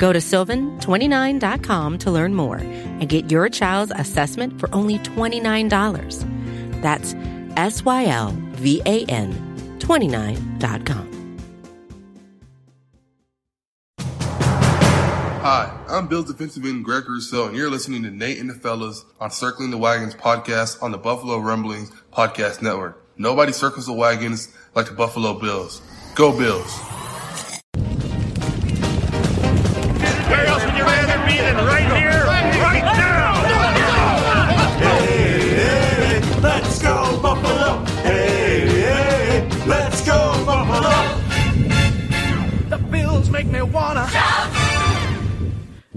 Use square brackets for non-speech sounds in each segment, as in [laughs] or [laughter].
Go to sylvan29.com to learn more and get your child's assessment for only $29. That's S Y L V A N 29.com. Hi, I'm Bills defensive end Greg Rousseau, and you're listening to Nate and the Fellas on Circling the Wagons podcast on the Buffalo Rumblings podcast network. Nobody circles the wagons like the Buffalo Bills. Go Bills!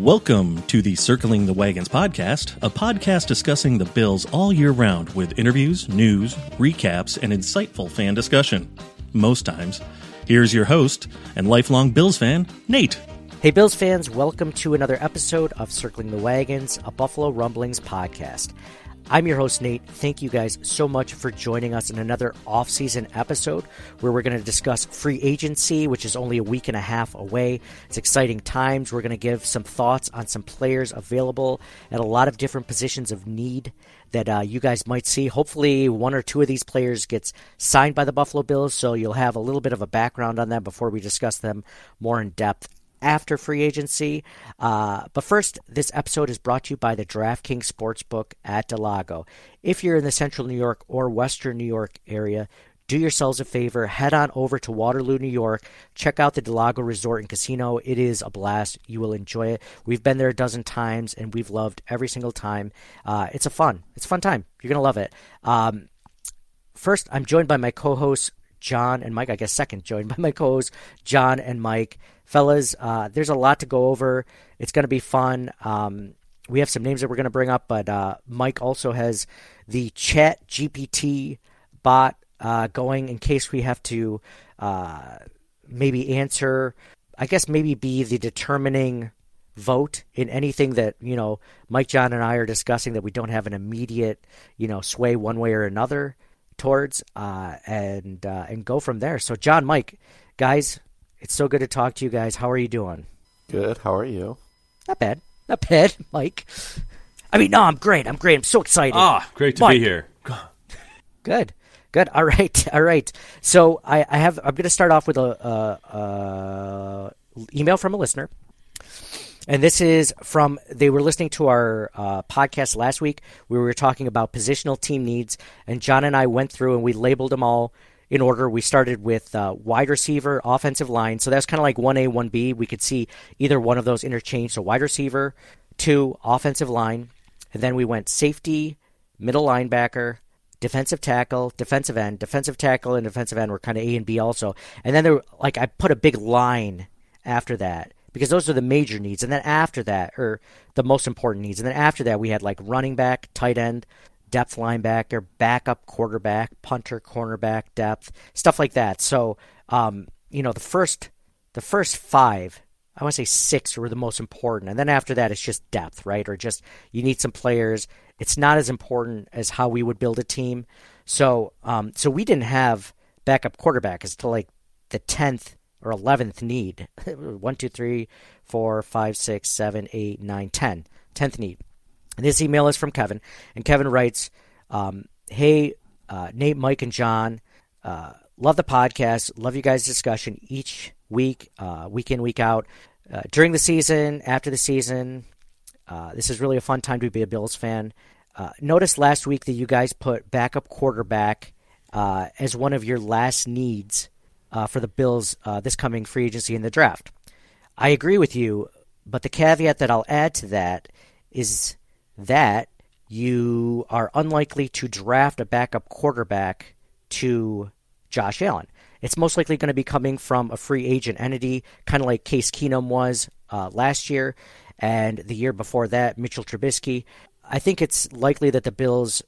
Welcome to the Circling the Wagons podcast, a podcast discussing the Bills all year round with interviews, news, recaps, and insightful fan discussion. Most times. Here's your host and lifelong Bills fan, Nate. Hey, Bills fans, welcome to another episode of Circling the Wagons, a Buffalo Rumblings podcast. I'm your host, Nate. Thank you guys so much for joining us in another off-season episode where we're going to discuss free agency, which is only a week and a half away. It's exciting times. We're going to give some thoughts on some players available at a lot of different positions of need that uh, you guys might see. Hopefully, one or two of these players gets signed by the Buffalo Bills, so you'll have a little bit of a background on them before we discuss them more in depth after free agency. Uh, but first, this episode is brought to you by the DraftKings Sportsbook at del Lago. If you're in the central New York or western New York area, do yourselves a favor, head on over to Waterloo, New York. Check out the del Lago Resort and Casino. It is a blast. You will enjoy it. We've been there a dozen times, and we've loved every single time. Uh, it's a fun, it's a fun time. You're gonna love it. Um, first, I'm joined by my co-hosts John and Mike. I guess second, joined by my co-hosts John and Mike. Fellas, uh, there's a lot to go over. It's going to be fun. Um, we have some names that we're going to bring up, but uh, Mike also has the Chat GPT bot uh, going in case we have to uh, maybe answer. I guess maybe be the determining vote in anything that you know Mike, John, and I are discussing that we don't have an immediate you know sway one way or another towards, uh, and uh, and go from there. So, John, Mike, guys, it's so good to talk to you guys. How are you doing? Good. How are you? Not bad. Not bad, [laughs] Mike. I mean, no, I'm great. I'm great. I'm so excited. Ah, great to Mike. be here. Good. Good. All [laughs] right. All right. So I, I have. I'm going to start off with a, a, a email from a listener, and this is from. They were listening to our uh, podcast last week. We were talking about positional team needs, and John and I went through and we labeled them all in order. We started with uh, wide receiver, offensive line. So that's kind of like 1A, 1B. We could see either one of those interchange. So wide receiver, two, offensive line. And then we went safety, middle linebacker, defensive tackle, defensive end, defensive tackle, and defensive end were kind of A and B also. And then there, like, I put a big line after that because those are the major needs. And then after that, or the most important needs. And then after that, we had like running back, tight end, depth linebacker, backup quarterback, punter, cornerback, depth, stuff like that. So, um, you know, the first, the first five, I want to say six were the most important, and then after that, it's just depth, right? Or just you need some players. It's not as important as how we would build a team. So, um, so we didn't have backup quarterback as to like the tenth or eleventh need. [laughs] One, two, three, four, five, six, seven, eight, nine, ten. Tenth need. This email is from Kevin, and Kevin writes, um, "Hey, uh, Nate, Mike, and John, uh, love the podcast. Love you guys' discussion each week, uh, week in, week out, uh, during the season, after the season. Uh, this is really a fun time to be a Bills fan. Uh, noticed last week that you guys put backup quarterback as one of your last needs for the Bills this coming free agency in the draft. I agree with you, but the caveat that I'll add to that is that you are unlikely to draft a backup quarterback to Josh Allen. It's most likely going to be coming from a free agent entity, kind of like Case Keenum was uh, last year, and the year before that, Mitchell Trubisky. I think it's likely that the Bills.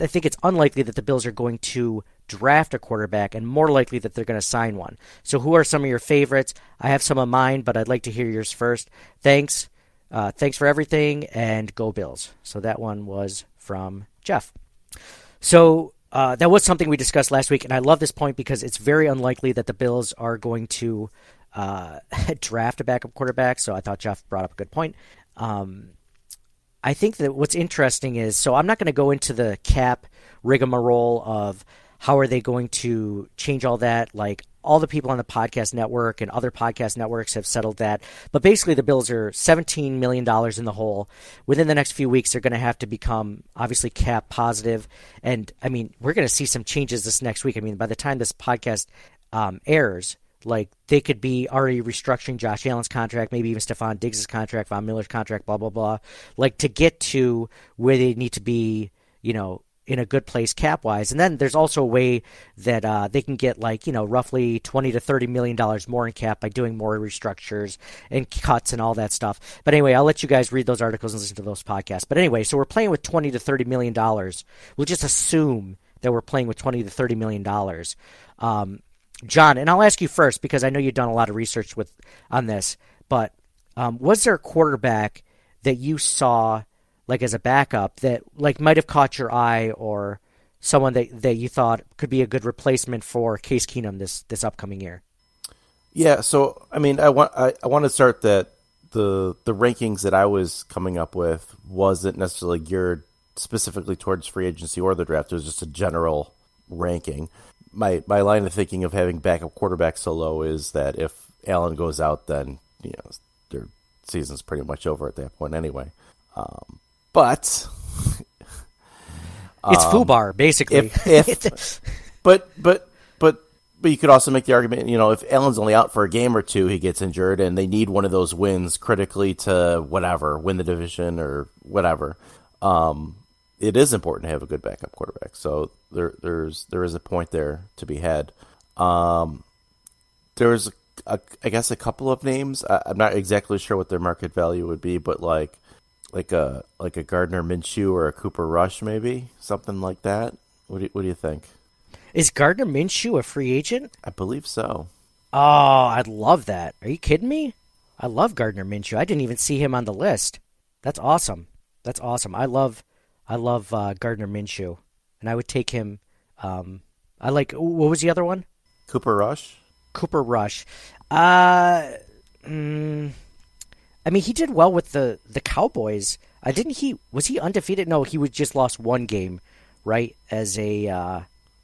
I think it's unlikely that the Bills are going to draft a quarterback, and more likely that they're going to sign one. So, who are some of your favorites? I have some of mine, but I'd like to hear yours first. Thanks, uh, thanks for everything, and go Bills. So that one was from Jeff. So uh, that was something we discussed last week, and I love this point because it's very unlikely that the Bills are going to uh, [laughs] draft a backup quarterback. So I thought Jeff brought up a good point. Um, I think that what's interesting is so I'm not going to go into the cap rigmarole of how are they going to change all that. Like all the people on the podcast network and other podcast networks have settled that. But basically, the Bills are $17 million in the hole. Within the next few weeks, they're going to have to become obviously cap positive. And I mean, we're going to see some changes this next week. I mean, by the time this podcast um, airs, like they could be already restructuring Josh Allen's contract, maybe even Stefon Diggs' contract, Von Miller's contract, blah blah blah. Like to get to where they need to be, you know, in a good place cap wise. And then there's also a way that uh, they can get like you know roughly twenty to thirty million dollars more in cap by doing more restructures and cuts and all that stuff. But anyway, I'll let you guys read those articles and listen to those podcasts. But anyway, so we're playing with twenty to thirty million dollars. We'll just assume that we're playing with twenty to thirty million dollars. Um, John, and I'll ask you first because I know you've done a lot of research with on this. But um, was there a quarterback that you saw? Like as a backup that like might have caught your eye or someone that, that you thought could be a good replacement for Case Keenum this this upcoming year? Yeah, so I mean, I want I, I want to start that the the rankings that I was coming up with wasn't necessarily geared specifically towards free agency or the draft. It was just a general ranking. My my line of thinking of having backup quarterback so low is that if Allen goes out, then you know their season's pretty much over at that point anyway. Um, but it's um, Fubar basically. If, if [laughs] but but but but you could also make the argument, you know, if Allen's only out for a game or two, he gets injured, and they need one of those wins critically to whatever win the division or whatever. Um, it is important to have a good backup quarterback. So there there's there is a point there to be had. Um, there's a, I guess a couple of names. I, I'm not exactly sure what their market value would be, but like like a like a Gardner Minshew or a Cooper Rush, maybe something like that. What do you, what do you think? Is Gardner Minshew a free agent? I believe so. Oh, I'd love that. Are you kidding me? I love Gardner Minshew. I didn't even see him on the list. That's awesome. That's awesome. I love I love uh, Gardner Minshew, and I would take him. Um, I like what was the other one? Cooper Rush. Cooper Rush. Uh, mm, I mean, he did well with the the Cowboys. Uh, didn't he? Was he undefeated? No, he was just lost one game, right? As a uh,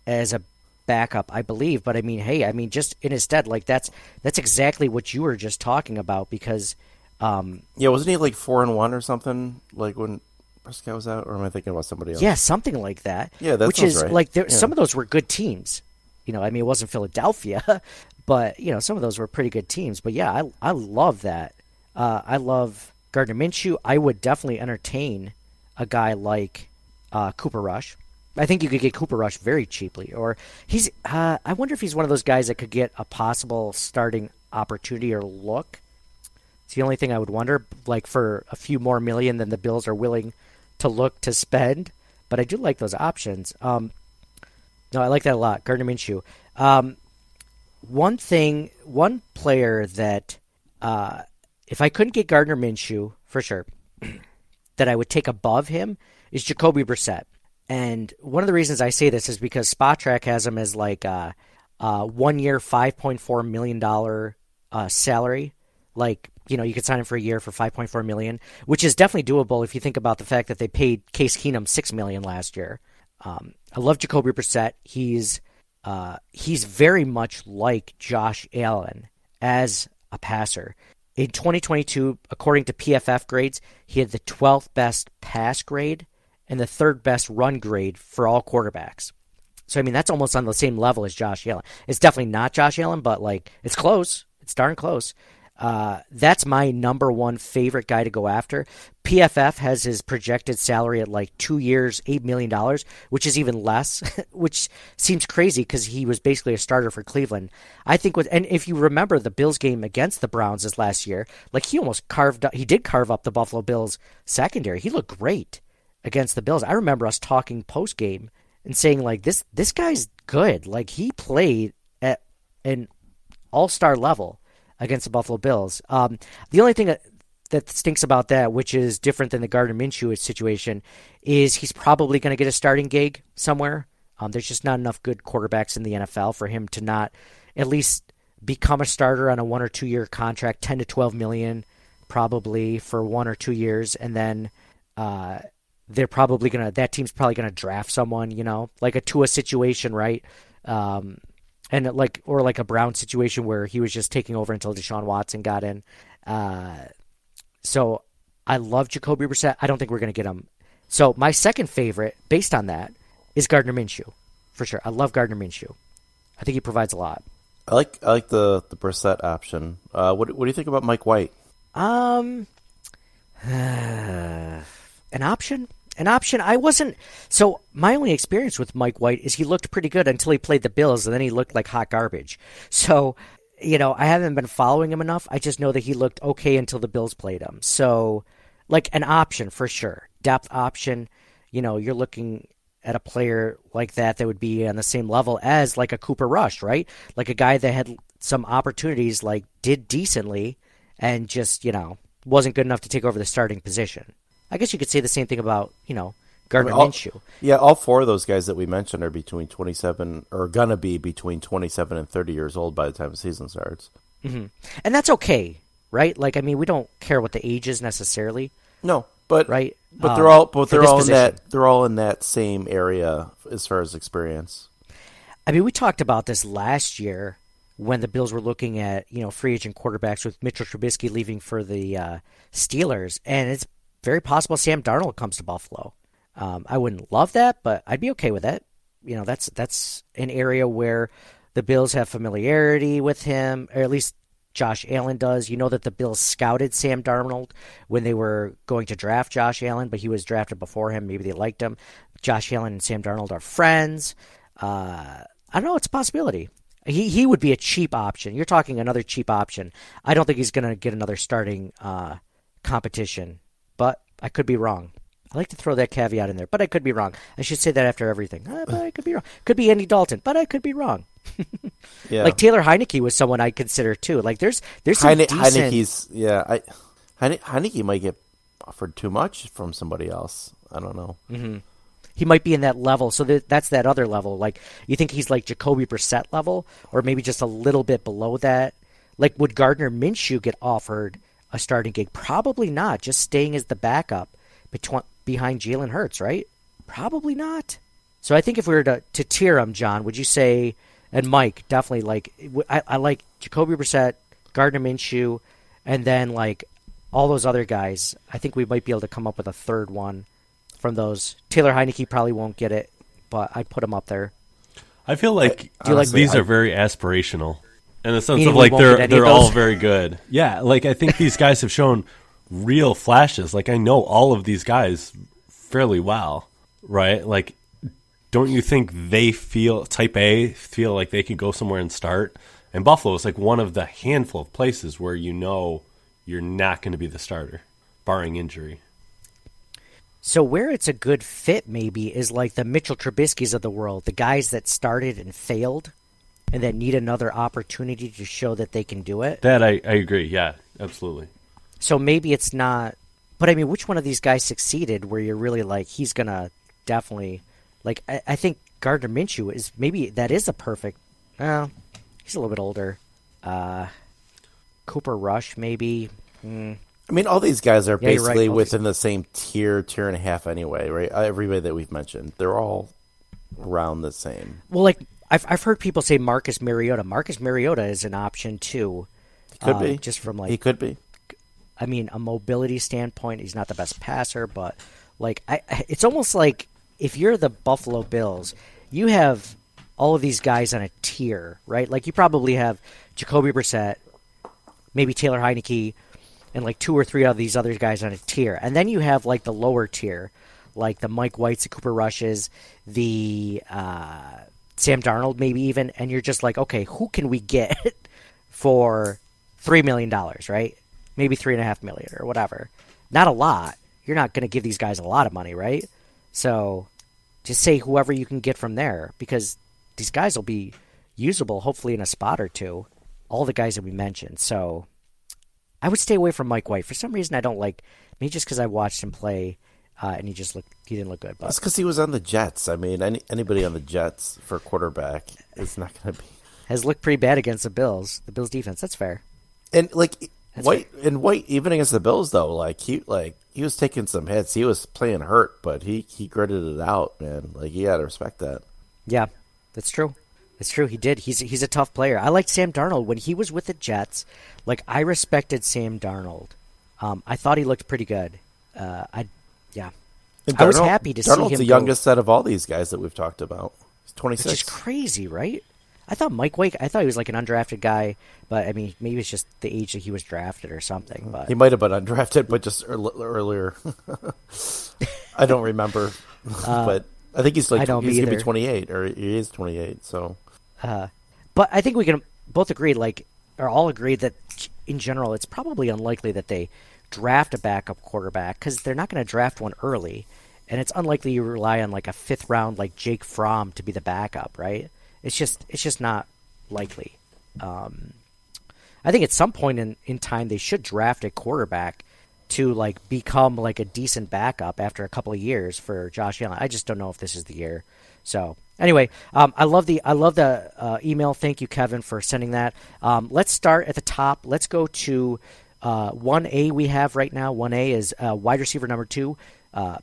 as a backup, I believe. But I mean, hey, I mean, just in his stead, like that's that's exactly what you were just talking about because. Um, yeah, wasn't he like four and one or something? Like when Prescott was out, or am I thinking about somebody else? Yeah, something like that. Yeah, that which is right. like there, yeah. some of those were good teams. You know, I mean, it wasn't Philadelphia, [laughs] but you know, some of those were pretty good teams. But yeah, I I love that uh, I love Gardner Minshew. I would definitely entertain a guy like uh, Cooper Rush. I think you could get Cooper Rush very cheaply, or he's. Uh, I wonder if he's one of those guys that could get a possible starting opportunity or look. It's the only thing I would wonder, like for a few more million than the Bills are willing to look to spend. But I do like those options. Um, no, I like that a lot. Gardner Minshew. Um, one thing, one player that uh, if I couldn't get Gardner Minshew for sure, [clears throat] that I would take above him is Jacoby Brissett. And one of the reasons I say this is because Spotrac has him as like a, a one year, $5.4 million uh, salary. Like, you know, you could sign him for a year for 5.4 million, which is definitely doable if you think about the fact that they paid Case Keenum 6 million last year. Um, I love Jacoby Brissett. He's, uh, he's very much like Josh Allen as a passer. In 2022, according to PFF grades, he had the 12th best pass grade and the third best run grade for all quarterbacks. So I mean that's almost on the same level as Josh Allen. It's definitely not Josh Allen, but like it's close. It's darn close. Uh, that's my number one favorite guy to go after. PFF has his projected salary at like two years, eight million dollars, which is even less, [laughs] which seems crazy because he was basically a starter for Cleveland. I think with and if you remember the Bills game against the Browns this last year, like he almost carved up, he did carve up the Buffalo Bills secondary. He looked great. against the Bills. I remember us talking post game and saying like this this guy's good. Like he played at an all star level against the Buffalo Bills. Um, the only thing that, that stinks about that, which is different than the Gardner Minshew situation, is he's probably going to get a starting gig somewhere. Um, there's just not enough good quarterbacks in the NFL for him to not at least become a starter on a one or two year contract, ten to twelve million, probably for one or two years, and then uh, they're probably gonna that team's probably gonna draft someone, you know, like a Tua situation, right? Um, and like or like a Brown situation where he was just taking over until Deshaun Watson got in. Uh, so I love Jacoby Brissett. I don't think we're gonna get him. So my second favorite, based on that, is Gardner Minshew, for sure. I love Gardner Minshew. I think he provides a lot. I like I like the the Brissett option. Uh, what what do you think about Mike White? Um, [sighs] an option, an option. I wasn't. So my only experience with Mike White is he looked pretty good until he played the Bills, and then he looked like hot garbage. So you know, I haven't been following him enough. I just know that he looked okay until the Bills played him. So, like an option for sure, depth option. You know, you're looking at a player like that that would be on the same level as like a Cooper Rush, right? Like a guy that had some opportunities, like did decently, and just you know wasn't good enough to take over the starting position. I guess you could say the same thing about you know Gardner all, Minshew. Yeah, all four of those guys that we mentioned are between 27 or gonna be between 27 and 30 years old by the time the season starts. Mm-hmm. And that's okay, right? Like I mean, we don't care what the age is necessarily. No, but right, but um, they're all but they're all position. in that they're all in that same area as far as experience. I mean, we talked about this last year when the Bills were looking at you know free agent quarterbacks with Mitchell Trubisky leaving for the uh, Steelers, and it's very possible Sam Darnold comes to Buffalo. Um, I wouldn't love that, but I'd be okay with that. You know, that's that's an area where the Bills have familiarity with him, or at least Josh Allen does. You know that the Bills scouted Sam Darnold when they were going to draft Josh Allen, but he was drafted before him. Maybe they liked him. Josh Allen and Sam Darnold are friends. Uh, I don't know. It's a possibility. He he would be a cheap option. You're talking another cheap option. I don't think he's going to get another starting uh, competition, I could be wrong. I like to throw that caveat in there, but I could be wrong. I should say that after everything. Uh, but I could be wrong. Could be Andy Dalton, but I could be wrong. [laughs] Yeah, Like Taylor Heinicke was someone I consider too. Like there's there's some Heine, decent. Heinicke's yeah, I Heine, Heinicke might get offered too much from somebody else. I don't know. he might be in that level. So that, that's that other level. Like you think he's like Jacoby Brissett level, or maybe just a little bit below that. Like would Gardner Minshew get offered a starting gig? Probably not. Just staying as the backup between behind Jalen Hurts, right? Probably not. So I think if we were to to tier him, John, would you say? And Mike definitely like I, I like Jacoby Brissett, Gardner Minshew, and then like all those other guys. I think we might be able to come up with a third one from those. Taylor Heinicke probably won't get it, but I'd put him up there. I feel like, you like- uh, these I- are very aspirational in the sense Meaning of like they're they're all those? very good. [laughs] Yeah, like I think these guys have shown real flashes. Like I know all of these guys fairly well, right? Like don't you think they feel type A feel like they could go somewhere and start? And Buffalo is like one of the handful of places where you know you're not going to be the starter, barring injury. So where it's a good fit maybe is like the Mitchell Trubisky's of the world, the guys that started and failed and that need another opportunity to show that they can do it. That I, I agree. Yeah, absolutely. So maybe it's not but I mean which one of these guys succeeded where you're really like he's gonna definitely like I, I think Gardner Minshew is maybe that is a perfect well, he's a little bit older. Uh Cooper Rush maybe. Mm. I mean, all these guys are Yeah, you're right. basically these- within the same tier, tier and a half anyway, right? Everybody that we've mentioned, they're all around the same. Well, like I've I've heard people say Marcus Mariota. Marcus Mariota is an option too. Could um, be just from like he could be. I mean a mobility standpoint. He's not the best passer, but like I, I- it's almost like if you're the Buffalo Bills, you have all of these guys on a tier, right? Like you probably have Jacoby Brissett, maybe Taylor Heinicke, and like two or three of these other guys on a tier, and then you have like the lower tier, like the Mike Whites, the Cooper Rushes, the uh, Sam Darnold, maybe even, and you're just like, okay, who can we get [laughs] for three million dollars, right? Maybe three and a half million or whatever. Not a lot. You're not going to give these guys a lot of money, right? So just say whoever you can get from there because these guys will be usable hopefully in a spot or two. All the guys that we mentioned. So I would stay away from Mike White. For some reason, I don't like me just because I watched him play. Uh, and he just looked he didn't look good. But That's because he was on the Jets. I mean, any, anybody on the Jets for quarterback is not going to be. [laughs] has looked pretty bad against the Bills. The Bills defense. That's fair. And like That's White and White, even against the Bills, though, like he like he was taking some hits. He was playing hurt, but he he gritted it out, man. Like you got to respect that. Yeah, that's true. That's true. He did. He's he's a tough player. I liked Sam Darnold when he was with the Jets. Like I respected Sam Darnold. Um, I thought he looked pretty good. Uh, I yeah. And I was happy to see Darnold's him the go- youngest out of all these guys that we've talked about. He's twenty Which is crazy, right? I thought Mike Wake. I thought he was like an undrafted guy, but I mean, maybe it's just the age that he was drafted or something. But He might have been undrafted, but just earl- earlier. [laughs] I don't remember, [laughs] but I think he's like Uh, he's gonna be twenty eight, or he is twenty eight. So But I think we can both agree, like, or all agree that in general, it's probably unlikely that they draft a backup quarterback because they're not going to draft one early, and it's unlikely you rely on like a fifth round like Jake Fromm to be the backup, right? It's just it's just not likely. Um, I think at some point in, in time they should draft a quarterback to like become like a decent backup after a couple of years for Josh Allen. I just don't know if this is the year. So anyway, um, I love the I love the uh, email. Thank you, Kevin, for sending that. Um, let's start at the top. Let's go to one A we have right now. One A is uh, wide receiver number two. Uh,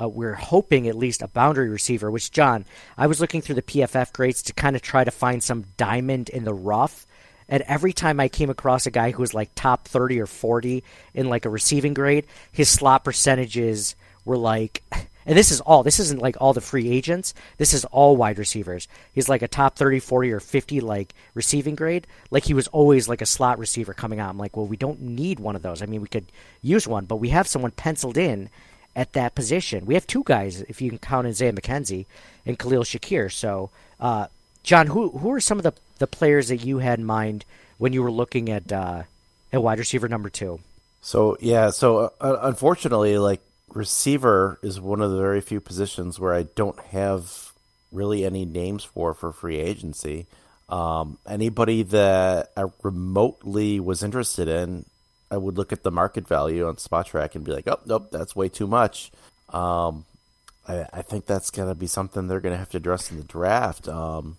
uh, we're hoping at least a boundary receiver. Which John, I was looking through the PFF grades to kind of try to find some diamond in the rough. And every time I came across a guy who was like top 30 or 40 in like a receiving grade, his slot percentages were like, and this is all, this isn't like all the free agents. This is all wide receivers. He's like a top 30, 40, or 50 like receiving grade. Like he was always like a slot receiver coming out. I'm like, well, we don't need one of those. I mean, we could use one, but we have someone penciled in at that position. We have two guys, if you can count Isaiah McKenzie and Khalil Shakir. So, uh, John, who who are some of the, the players that you had in mind when you were looking at uh, at wide receiver number two? So yeah, so uh, unfortunately, like receiver is one of the very few positions where I don't have really any names for for free agency. Um, anybody that I remotely was interested in, I would look at the market value on Spotrac and be like, "Oh, nope, that's way too much." Um, I, I think that's gonna be something they're gonna have to address in the draft. Um,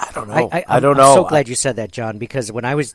I don't know. I, I, I I'm- don't I'm know. so glad you said that, John, because when I was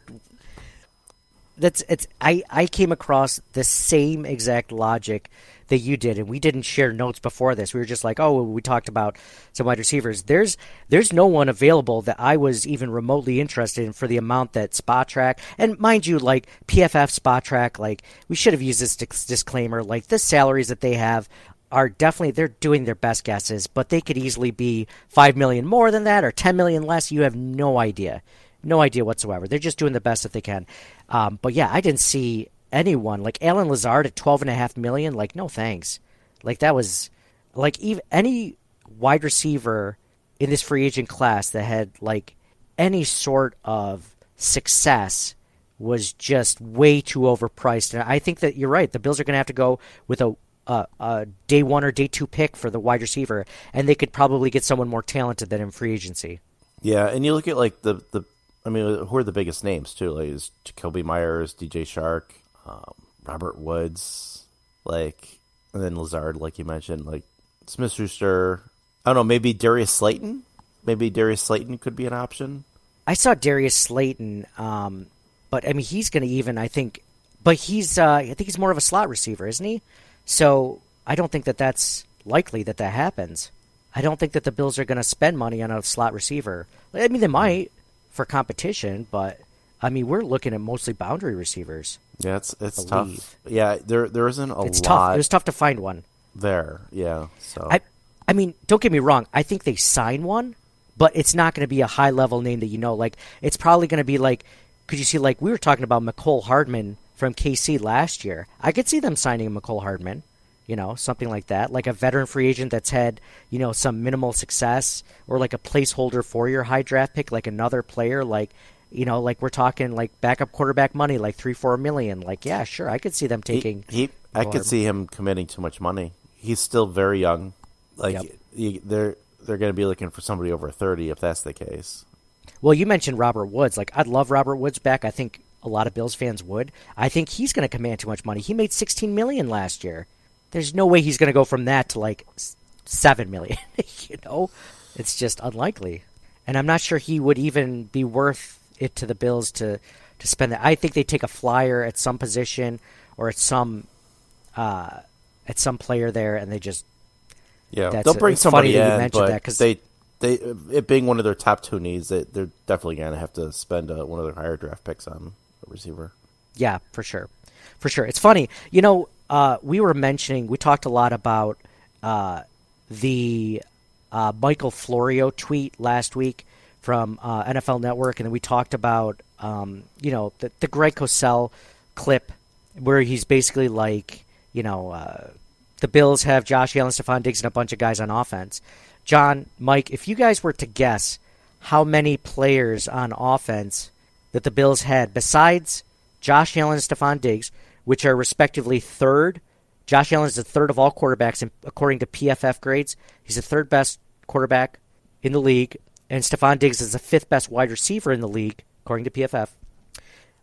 that's it's I I came across the same exact logic that you did, and we didn't share notes before this. We were just like, oh, we talked about some wide receivers. There's there's no one available that I was even remotely interested in for the amount that Spotrac and mind you, like PFF Spotrac, like we should have used this disclaimer, like the salaries that they have are definitely they're doing their best guesses, but they could easily be five million more than that or ten million less. You have no idea, no idea whatsoever. They're just doing the best that they can. Um, but yeah, I didn't see anyone like Allen Lazard at twelve and a half million. Like no thanks. Like that was like even any wide receiver in this free agent class that had like any sort of success was just way too overpriced. And I think that you're right. The Bills are going to have to go with a uh, a day one or day two pick for the wide receiver, and they could probably get someone more talented than in free agency. Yeah, and you look at like the the, I mean, who are the biggest names too? Like is Jakobi Meyers, DJ Chark, um, Robert Woods, like, and then Lazard, like you mentioned, like Smith Schuster. I don't know, maybe Darius Slayton. Maybe Darius Slayton could be an option. I saw Darius Slayton, um, but I mean he's going to even I think, but he's uh, I think he's more of a slot receiver, isn't he? So I don't think that that's likely that that happens. I don't think that the Bills are going to spend money on a slot receiver. I mean they mm-hmm. might for competition, but I mean, we're looking at mostly boundary receivers. Yeah, it's it's tough. Yeah, there there isn't a lot. It's tough. lot It was tough to find one. there. Yeah, so I, I mean, don't get me wrong. I think they sign one, but it's not going to be a high level name that you know. Like, it's probably going to be like, could you see? Like, we were talking about Mecole Hardman from KC last year. I could see them signing Mecole Hardman. You know, something like that, like a veteran free agent that's had you know some minimal success, or like a placeholder for your high draft pick, like another player, like you know, like we're talking like backup quarterback money, like three, four million. Like, yeah, sure, I could see them taking. he I could Hardman. see him committing too much money. He's still very young. Like Yep. you, they're they're going to be looking for somebody over thirty if that's the case. Well, you mentioned Robert Woods. Like, I'd love Robert Woods back. I think a lot of Bills fans would. I think he's going to command too much money. He made 16 million last year. There's no way he's going to go from that to like s- 7 million, [laughs] you know? It's just unlikely. And I'm not sure he would even be worth it to the Bills to to spend that. I think they take a flyer at some position or at some uh at some player there and they just Yeah, That's they'll bring somebody funny that you in, mentioned but that 'cause- they they it being one of their top two needs, they, they're definitely going to have to spend uh, one of their higher draft picks on a receiver. Yeah, for sure, for sure. It's funny, you know. Uh, we were mentioning we talked a lot about uh, the uh, Michael Florio tweet last week from uh, NFL Network, and then we talked about um, you know the, the Greg Cosell clip where he's basically like you know uh, the Bills have Josh Allen, Stefon Diggs, and a bunch of guys on offense. John, Mike, if you guys were to guess how many players on offense that the Bills had besides Josh Allen and Stefon Diggs, which are respectively third. Josh Allen is the third of all quarterbacks in, according to PFF grades. He's the third best quarterback in the league, and Stefon Diggs is the fifth best wide receiver in the league according to PFF.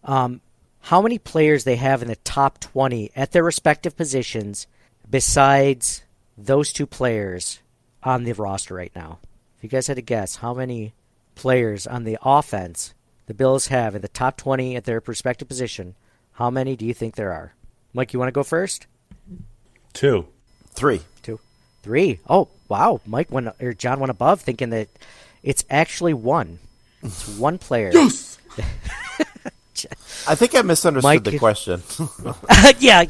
Um, how many players they have in the top 20 at their respective positions besides those two players on the roster right now? If you guys had to guess, how many players on the offense the Bills have in the top 20 at their respective position, how many do you think there are? Mike, you want to go first? Two. Three. Two. Three. Oh, wow. Mike went, or John went above thinking that it's actually one. It's [sighs] one player. Yes! [laughs] I think I misunderstood Mike- the question. [laughs] [laughs] yeah.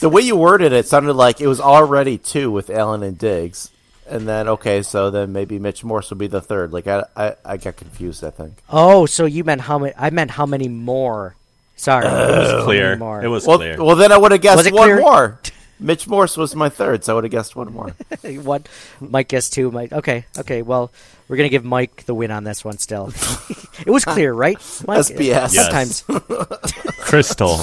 the way you worded it sounded like it was already two with Allen and Diggs, and then okay, so then maybe Mitch Morse will be the third. Like I, I, I got confused. I think. Oh, so you meant how many? I meant how many more. Sorry. it was Clear. more. It was Well, clear. well, then I would have guessed one clear? more. [laughs] Mitch Morse was my third, so I would have guessed one more. [laughs] one. Mike guessed two. Mike. Okay. Okay. Well, we're gonna give Mike the win on this one. Still, [laughs] it was clear, right? Mike? SBS. Sometimes Crystal.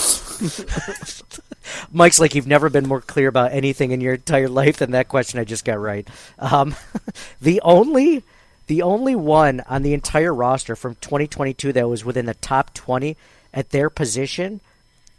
[laughs] Mike's like you've never been more clear about anything in your entire life than that question I just got right. Um, the only, the only one on the entire roster from 2022 that was within the top 20 at their position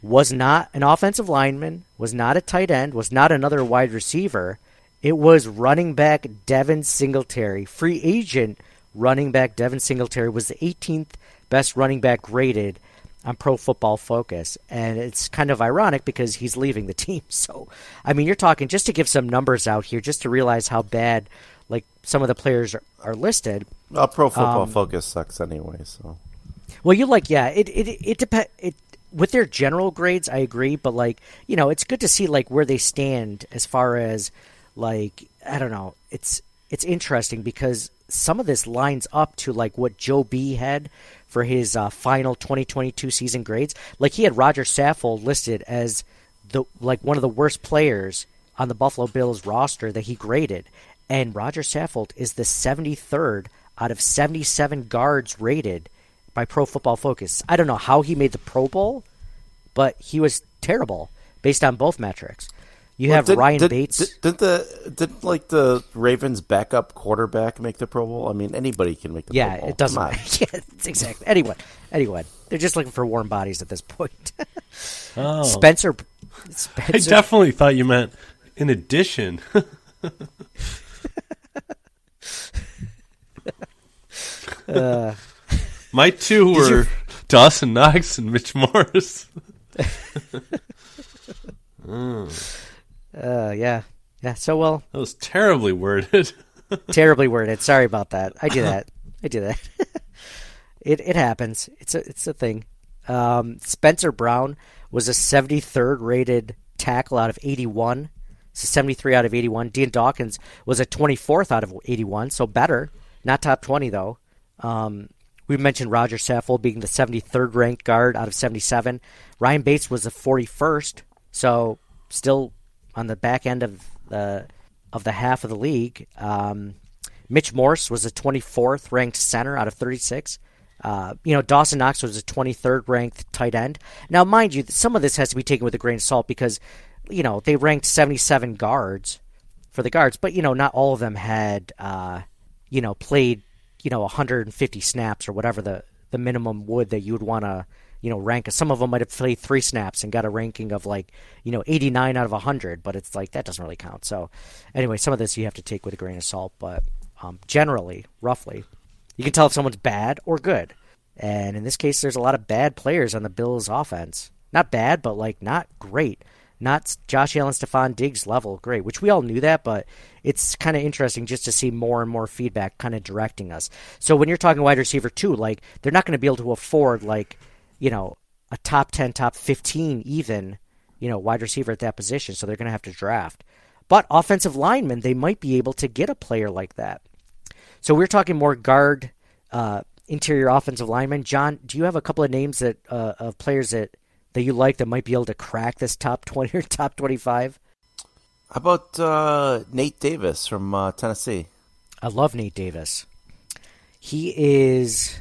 was not an offensive lineman, was not a tight end, was not another wide receiver. It was running back Devin Singletary, free agent running back Devin Singletary was the 18th best running back graded on Pro Football Focus, and it's kind of ironic because he's leaving the team. [laughs] So, I mean, you're talking just to give some numbers out here, just to realize how bad like some of the players are, are listed. Well, Pro Football Um, Focus sucks anyway. So Well, you like, yeah, it it it depend it with their general grades. I agree, but like you know, it's good to see like where they stand as far as like I don't know. It's it's interesting because some of this lines up to like what Joe B had for his uh, final 2022 season grades. Like he had Roger Saffold listed as the like one of the worst players on the Buffalo Bills roster that he graded, and Roger Saffold is the 73rd out of 77 guards rated by Pro Football Focus. I don't know how he made the Pro Bowl, but he was terrible based on both metrics. You have did- Ryan did- Bates. Did, did the did like the Ravens backup quarterback make the Pro Bowl? I mean, anybody can make the yeah, Pro Bowl. it doesn't Come matter. [laughs] yeah, it's exactly. Anyone, anyone. They're just looking for warm bodies at this point. [laughs] Oh. Spencer, I definitely thought you meant in addition. [laughs] Uh, My two you- were Dawson Knox and Mitch Morse. Mm, [laughs] uh, yeah, yeah. So well, that was terribly worded. [laughs] terribly worded. Sorry about that. I do that. I do that. [laughs] it it happens. It's a it's a thing. Um, Spencer Brown was a 73rd rated tackle out of 81. So 73 out of 81. Dion Dawkins was a 24th out of 81, so better. Not top 20, though. Um, we mentioned Roger Saffold being the 73rd ranked guard out of 77. Ryan Bates was the 41st, so still on the back end of the of the half of the league. Um, Mitch Morse was the 24th ranked center out of 36. Uh, you know, Dawson Knox was a 23rd ranked tight end. Now, mind you, some of this has to be taken with a grain of salt because, you know, they ranked 77 guards for the guards, but, you know, not all of them had, uh, you know, played, you know, 150 snaps or whatever the, the minimum would that you would want to, you know, rank. Some of them might have played three snaps and got a ranking of like, you know, 89 out of 100, but it's like that doesn't really count. So, anyway, some of this you have to take with a grain of salt, but um, generally, roughly, you can tell if someone's bad or good. And in this case, there's a lot of bad players on the Bills' offense. Not bad, but like not great. Not Josh Allen, Stefon Diggs level great, which we all knew that, but it's kind of interesting just to see more and more feedback kind of directing us. So when you're talking wide receiver too, like they're not going to be able to afford like, you know, a top 10, top 15 even, you know, wide receiver at that position. So they're going to have to draft. But offensive linemen, they might be able to get a player like that. So we're talking more guard, uh, interior offensive lineman. John, do you have a couple of names that uh, of players that that you like that might be able to crack this top twenty or top twenty five? How about uh, Nate Davis from uh, Tennessee? I love Nate Davis. He is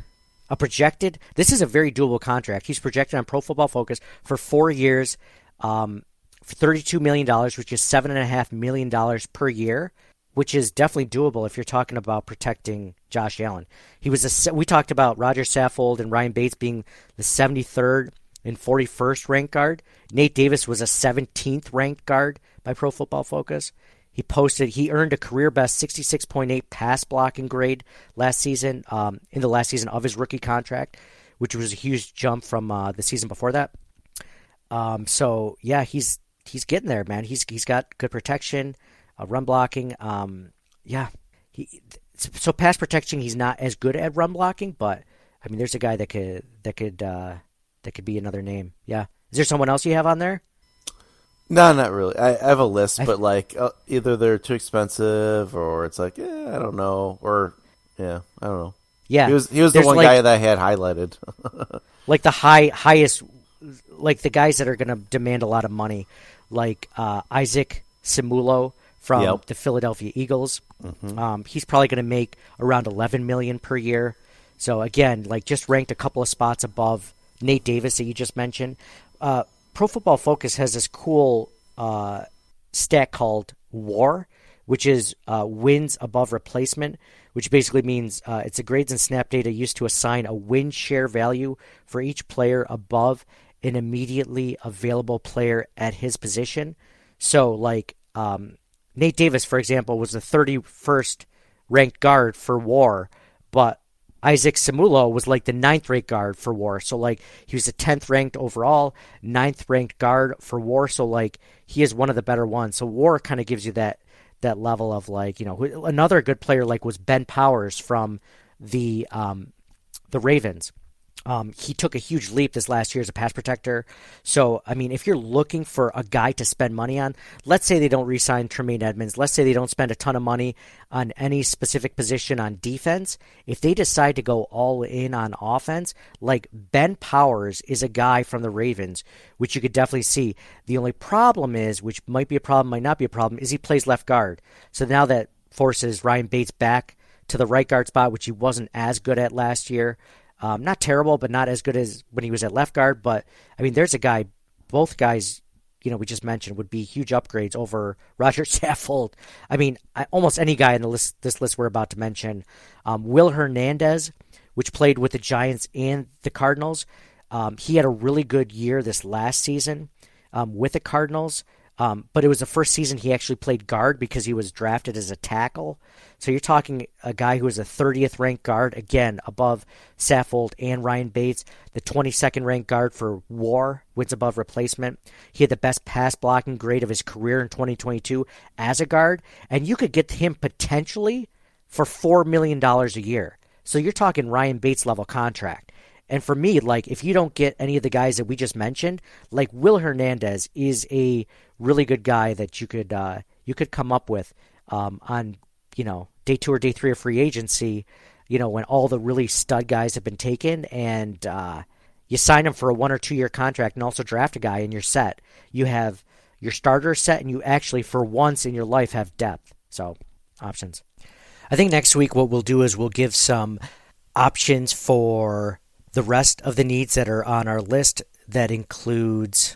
a projected. This is a very doable contract. He's projected on Pro Football Focus for four years, um, for thirty-two million dollars, which is seven and a half million dollars per year which is definitely doable if you're talking about protecting Josh Allen. He was a, we talked about Roger Saffold and Ryan Bates being the 73rd and 41st ranked guard. Nate Davis was a 17th ranked guard by Pro Football Focus. He posted he earned a career best 66.8 pass blocking grade last season um, in the last season of his rookie contract, which was a huge jump from uh, the season before that. Um, so yeah, he's he's getting there, man. He's he's got good protection uh, run blocking. Um, yeah, he so pass protection. He's not as good at run blocking, but I mean, there's a guy that could that could uh, that could be another name. Yeah, is there someone else you have on there? No, not really. I, I have a list, but like uh, either they're too expensive, or it's like, yeah, I don't know, or yeah, I don't know. Yeah, he was he was the one like, guy that I had highlighted. [laughs] like the high highest, like the guys that are going to demand a lot of money, like uh, Isaac Seumalo from yep. the Philadelphia Eagles. Mm-hmm. Um, he's probably going to make around 11 million per year. So again, like just ranked a couple of spots above Nate Davis that you just mentioned. Uh, Pro Football Focus has this cool uh, stat called WAR, which is uh, wins above replacement, which basically means uh, it's a grades and snap data used to assign a win share value for each player above an immediately available player at his position. So, like, um, Nate Davis, for example, was the 31st ranked guard for war, but Isaac Seumalo was like the ninth ranked guard for war. So like he was the tenth ranked overall, ninth ranked guard for war. So like he is one of the better ones. So war kind of gives you that that level of like you know another good player like was Ben Powers from the um, the Ravens. Um, he took a huge leap this last year as a pass protector. So, I mean, if you're looking for a guy to spend money on, let's say they don't re-sign Tremaine Edmunds. Let's say they don't spend a ton of money on any specific position on defense. If they decide to go all in on offense, like Ben Powers is a guy from the Ravens, which you could definitely see. The only problem is, which might be a problem, might not be a problem, is he plays left guard. So now that forces Ryan Bates back to the right guard spot, which he wasn't as good at last year. Um, not terrible, but not as good as when he was at left guard. But I mean, there's a guy. Both guys, you know, we just mentioned would be huge upgrades over [laughs] Roger Saffold. I mean, I, almost any guy in the list, this list we're about to mention. Um, Will Hernandez, which played with the Giants and the Cardinals. Um, he had a really good year this last season um, with the Cardinals. Um, but it was the first season he actually played guard because he was drafted as a tackle. So you're talking a guy who is a 30th ranked guard, again, above Saffold and Ryan Bates, the 22nd ranked guard for WAR, wins above replacement. He had the best pass blocking grade of his career in 2022 as a guard, and you could get him potentially for $4 million a year. So you're talking Ryan Bates level contract. And for me, like if you don't get any of the guys that we just mentioned, like Will Hernandez is a really good guy that you could uh, you could come up with um, on you know day two or day three of free agency. You know when all the really stud guys have been taken, and uh, you sign them for a one or two year contract, and also draft a guy, and you're set. You have your starter set, and you actually for once in your life have depth. So options. I think next week what we'll do is we'll give some options for the rest of the needs that are on our list. That includes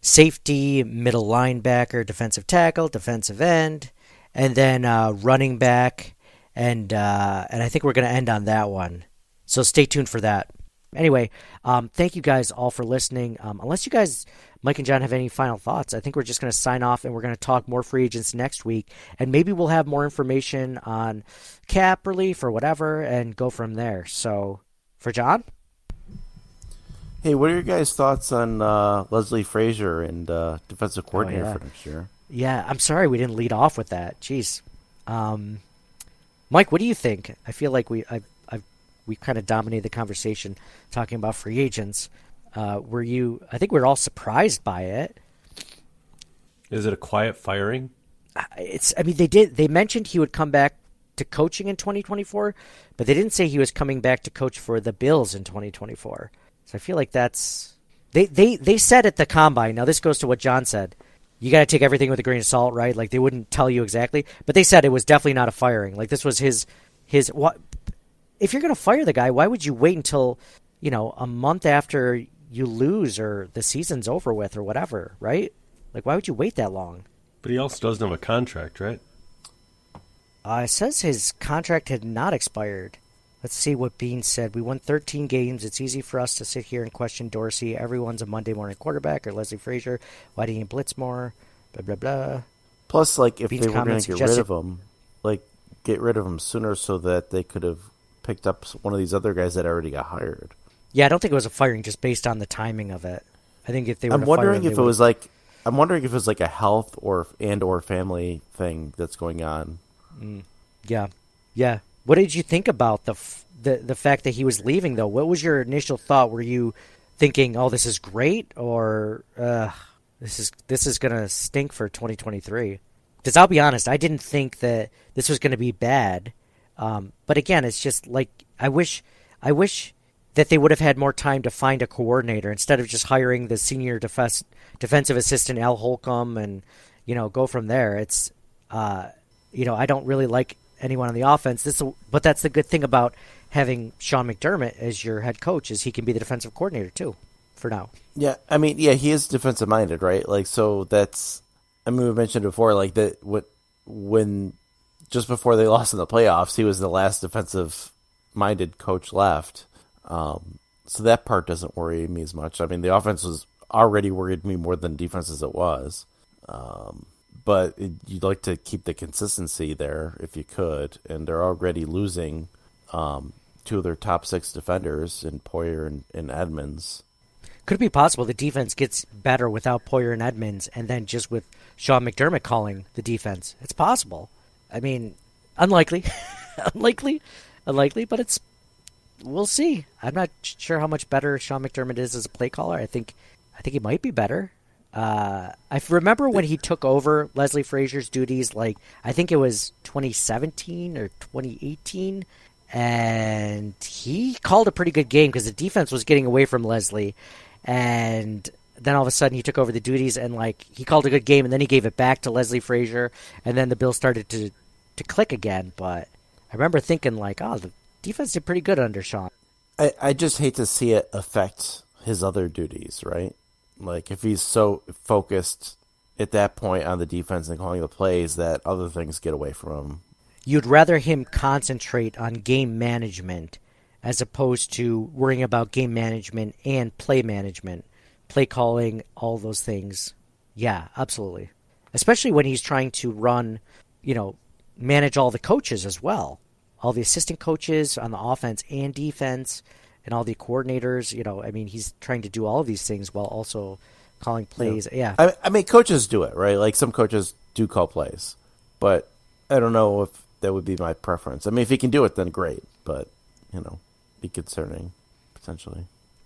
safety, middle linebacker, defensive tackle, defensive end, and then uh, running back. And uh, and I think we're going to end on that one. So stay tuned for that. Anyway, um, thank you guys all for listening. Um, unless you guys, Mike and John, have any final thoughts, I think we're just going to sign off and we're going to talk more free agents next week. And maybe we'll have more information on cap relief or whatever and go from there. So, for John? Hey, what are your guys' thoughts on uh, Leslie Frazier and uh, defensive coordinator Oh, yeah. for next year? Yeah, I'm sorry we didn't lead off with that. Jeez. Um, Mike, what do you think? I feel like we I, I, we kind of dominated the conversation talking about free agents. Uh, were you? I think we are all surprised by it. Is it a quiet firing? It's. I mean, they did. They mentioned he would come back to coaching in 2024, but they didn't say he was coming back to coach for the Bills in 2024. So I feel like that's they they they said at the combine. Now this goes to what John said. You got to take everything with a grain of salt, right? Like they wouldn't tell you exactly, but they said it was definitely not a firing. Like this was his his what if you're going to fire the guy, why would you wait until, you know, a month after you lose or the season's over with or whatever, right? Like why would you wait that long? But he also doesn't have a contract, right? Uh, it says his contract had not expired. Let's see what Beane said. We won 13 games. It's easy for us to sit here and question Dorsey. Everyone's a Monday morning quarterback or Leslie Frazier. Why didn't he blitz more? Blah, blah, blah. Plus, like if Beane's they were going to get rid of him, like get rid of him sooner so that they could have picked up one of these other guys that already got hired. Yeah, I don't think it was a firing just based on the timing of it. I think if they were I'm to fire wondering him, if it was like I'm wondering if it was like a health or and or family thing that's going on. Mm. Yeah, yeah. What did you think about the the the fact that he was leaving though? What was your initial thought? Were you thinking, "Oh, this is great," or "This is this is gonna stink for 2023"? Because I'll be honest, I didn't think that this was gonna be bad. Um, but again, it's just like I wish I wish that they would have had more time to find a coordinator instead of just hiring the senior defensive assistant Al Holcomb and you know go from there. It's uh, you know I don't really like anyone on the offense. This, but that's the good thing about having Sean McDermott as your head coach is he can be the defensive coordinator too, for now. Yeah, I mean, yeah, he is defensive minded, right? Like, so that's. I mean, we mentioned before, like that. What when just before they lost in the playoffs, he was the last defensive minded coach left. Um, so that part doesn't worry me as much. I mean, the offense was already worried me more than defense as it was. Um, but it, you'd like to keep the consistency there if you could, and they're already losing um, two of their top six defenders in Poyer and, and Edmunds. Could it be possible the defense gets better without Poyer and Edmunds, and then just with Sean McDermott calling the defense? It's possible. I mean, unlikely, [laughs] unlikely, unlikely, but it's. We'll see. I'm not sure how much better Sean McDermott is as a play caller. I think, I think he might be better. Uh, I remember when he took over Leslie Frazier's duties. Like I think it was 2017 or 2018, and he called a pretty good game because the defense was getting away from Leslie, and then all of a sudden he took over the duties and like he called a good game, and then he gave it back to Leslie Frazier, and then the Bills started to to click again. But I remember thinking like, oh, the defense did pretty good under Sean. I, I just hate to see it affect his other duties, right? Like if he's so focused at that point on the defense and calling the plays that other things get away from him. You'd rather him concentrate on game management as opposed to worrying about game management and play management, play calling, all those things. Yeah, absolutely. Especially when he's trying to run, you know, manage all the coaches as well. All the assistant coaches on the offense and defense and all the coordinators, you know, I mean, he's trying to do all of these things while also calling plays. Yeah. I, I mean, coaches do it, right? Like some coaches do call plays, but I don't know if that would be my preference. I mean, if he can do it, then great, but you know, be concerning potentially.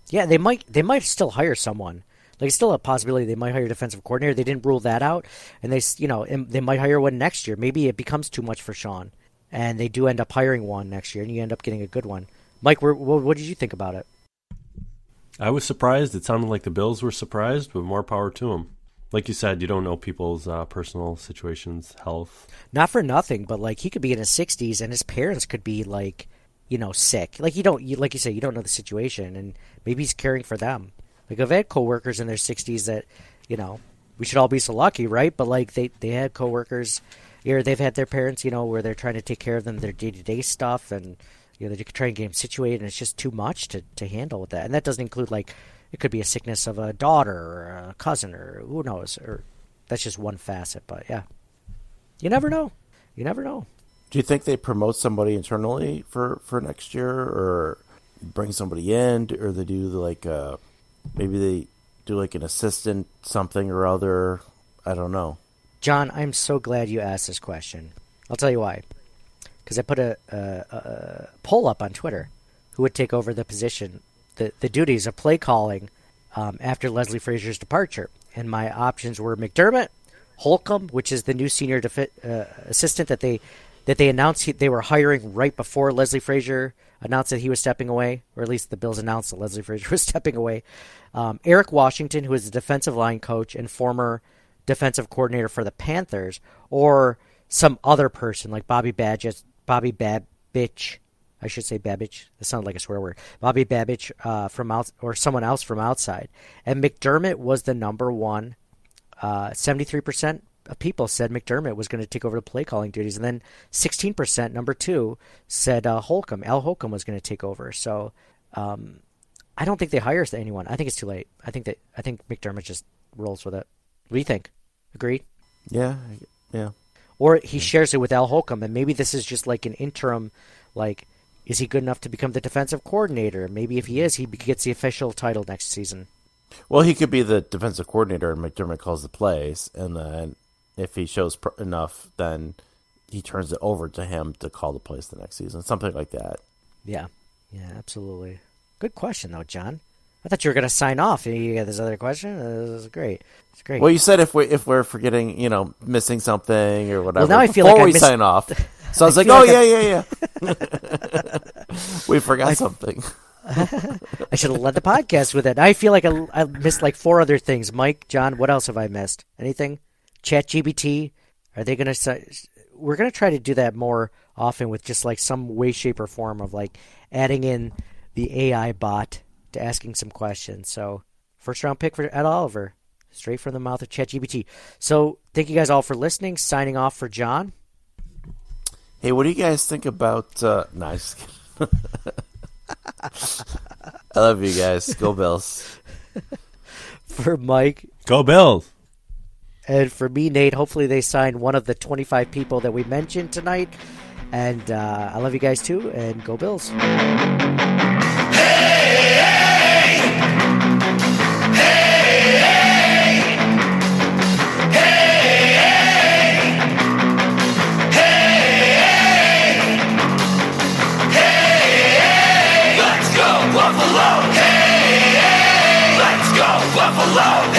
Yeah, they might they might still hire someone. Like it's still a possibility they might hire a defensive coordinator. They didn't rule that out, and they you know and they might hire one next year. Maybe it becomes too much for Sean, and they do end up hiring one next year, and you end up getting a good one. Mike, what, what did you think about it? I was surprised. It sounded like the Bills were surprised, but more power to them. Like you said, you don't know people's uh, personal situations, health. Not for nothing, but like he could be in his sixties, and his parents could be like, you know, sick. Like you don't, you, like you say, you don't know the situation, and maybe he's caring for them. Like I've had coworkers in their sixties that, you know, we should all be so lucky, right? But like they they had coworkers, or they've had their parents, you know, where they're trying to take care of them, their day to day stuff, and you know they could try and get them situated, and it's just too much to to handle with that. And that doesn't include like it could be a sickness of a daughter or a cousin or who knows, or that's just one facet. But yeah, you never know. You never know. Do you think they promote somebody internally for for next year, or bring somebody in, or they do like uh, maybe they do like an assistant something or other? I don't know. John, I'm so glad you asked this question. I'll tell you why. Because I put a, a, a poll up on Twitter. Who would take over the position, the, the duties of play calling um, after Leslie Frazier's departure? And my options were McDermott, Holcomb, which is the new senior defi- uh, assistant that they that they announced he, they were hiring right before Leslie Frazier announced that he was stepping away, or at least the Bills announced that Leslie Frazier [laughs] was stepping away. Um, Eric Washington, who is the defensive line coach and former defensive coordinator for the Panthers, or some other person like Bobby Badgett, Bobby Babich, I should say Babich. That sounded like a swear word. Bobby Babich uh, from out or someone else from outside. And McDermott was the number one. Uh, Seventy-three percent of people said McDermott was going to take over the play calling duties, and then sixteen percent, number two, said uh, Holcomb, Al Holcomb was going to take over. So. Um, I don't think they hire anyone. I think it's too late. I think that I think McDermott just rolls with it. What do you think? Agreed? Yeah, yeah. Or he shares it with Al Holcomb, and maybe this is just like an interim. Like, is he good enough to become the defensive coordinator? Maybe if he is, he gets the official title next season. Well, he could be the defensive coordinator, and McDermott calls the plays, and then if he shows pr- enough, then he turns it over to him to call the plays the next season, something like that. Yeah, yeah, absolutely. Good question though, John. I thought you were going to sign off. You got this other question. Uh, this is great. It's great. Well, you said if we if we're forgetting, you know, missing something or whatever. Well, now I feel before like I we missed- sign off. [laughs] So I was I like, oh like yeah, yeah, yeah. [laughs] we forgot something. [laughs] I should have led the podcast with it. I feel like I, I missed like four other things. Mike, John, what else have I missed? Anything? Chat GPT? Are they going to? We're going to try to do that more often with just like some way, shape, or form of like adding in the AI bot to asking some questions. So first round pick for Ed Oliver, straight from the mouth of ChatGPT. So thank you guys all for listening. Signing off for John. Hey, what do you guys think about? Uh, no. [laughs] I love you guys. Go Bills. [laughs] For Mike. Go Bills. And for me, Nate, hopefully they sign one of the 25 people that we mentioned tonight. And uh, I love you guys too, and go Bills. Go Buffalo!